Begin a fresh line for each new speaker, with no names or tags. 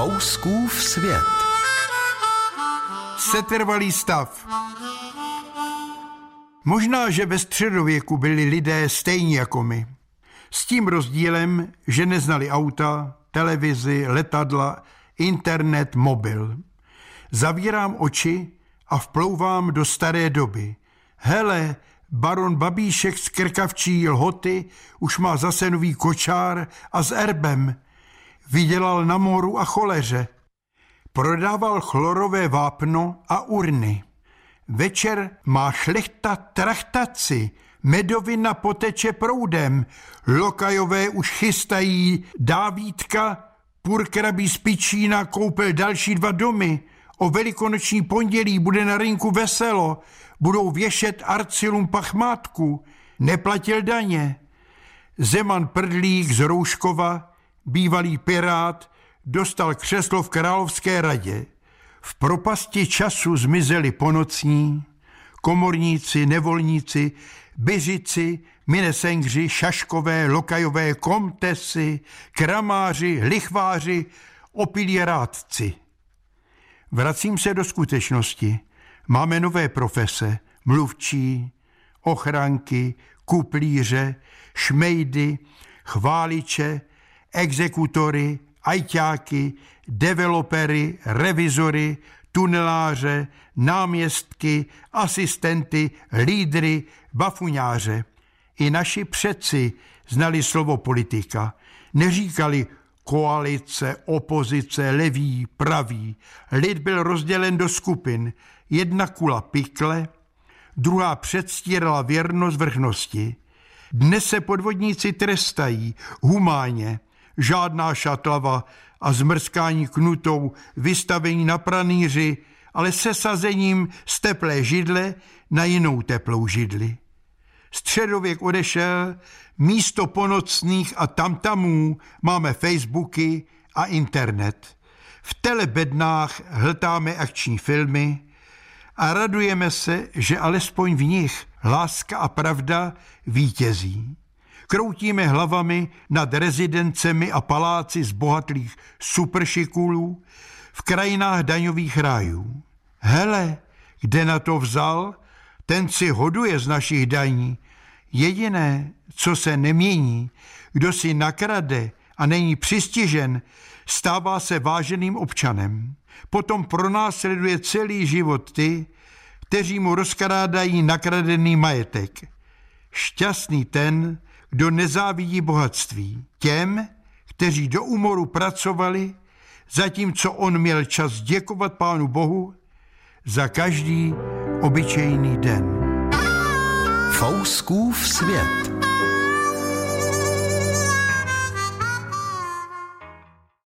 Fouskův svět.
Setrvalý stav. Možná, že ve středověku byli lidé stejní jako my. S tím rozdílem, že neznali auta, televizi, letadla, internet, mobil. Zavírám oči a vplouvám do staré doby. Hele, baron Babíšek z Krkavčí lhoty už má zase nový kočár a s erbem. Vydělal na moru a choleře. Prodával chlorové vápno a urny. Večer má šlechta trachtaci, medovina poteče proudem, lokajové už chystají dávítka, purkrabí z Pičína koupil další dva domy, o velikonoční pondělí bude na rynku veselo, budou věšet arcilum pachmátku, neplatil daně. Zeman Prdlík z Rouškova, bývalý pirát, dostal křeslo v Královské radě. V propasti času zmizeli ponocní, komorníci, nevolníci, byřici, minesengři, šaškové, lokajové, komtesy, kramáři, lichváři, opilí rádci. Vracím se do skutečnosti. Máme nové profese, mluvčí, ochranky, kuplíře, šmejdy, chváliče, exekutory, ajťáky, developery, revizory, tuneláře, náměstky, asistenty, lídry, bafuňáře. I naši předci znali slovo politika. Neříkali koalice, opozice, leví, praví. Lid byl rozdělen do skupin. Jedna kula pikle, druhá předstírala věrnost vrchnosti. Dnes se podvodníci trestají humánně, žádná šatlava a zmrskání knutou, vystavení na pranýři, ale se sazením z teplé židle na jinou teplou židli. Středověk odešel, místo ponocných a tamtamů máme Facebooky a internet. V telebednách hltáme akční filmy a radujeme se, že alespoň v nich láska a pravda vítězí. Kroutíme hlavami nad rezidencemi a paláci z bohatlých superšikulů v krajinách daňových rájů. Hele, kde na to vzal, ten si hoduje z našich daní. Jediné, co se nemění, kdo si nakrade a není přistižen, stává se váženým občanem. Potom pronásleduje celý život ty, kteří mu rozkrádají nakradený majetek. Šťastný ten, kdo nezávidí bohatství. Těm, kteří do úmoru pracovali, zatímco on měl čas děkovat Pánu Bohu za každý obyčejný den.
Fouskův svět.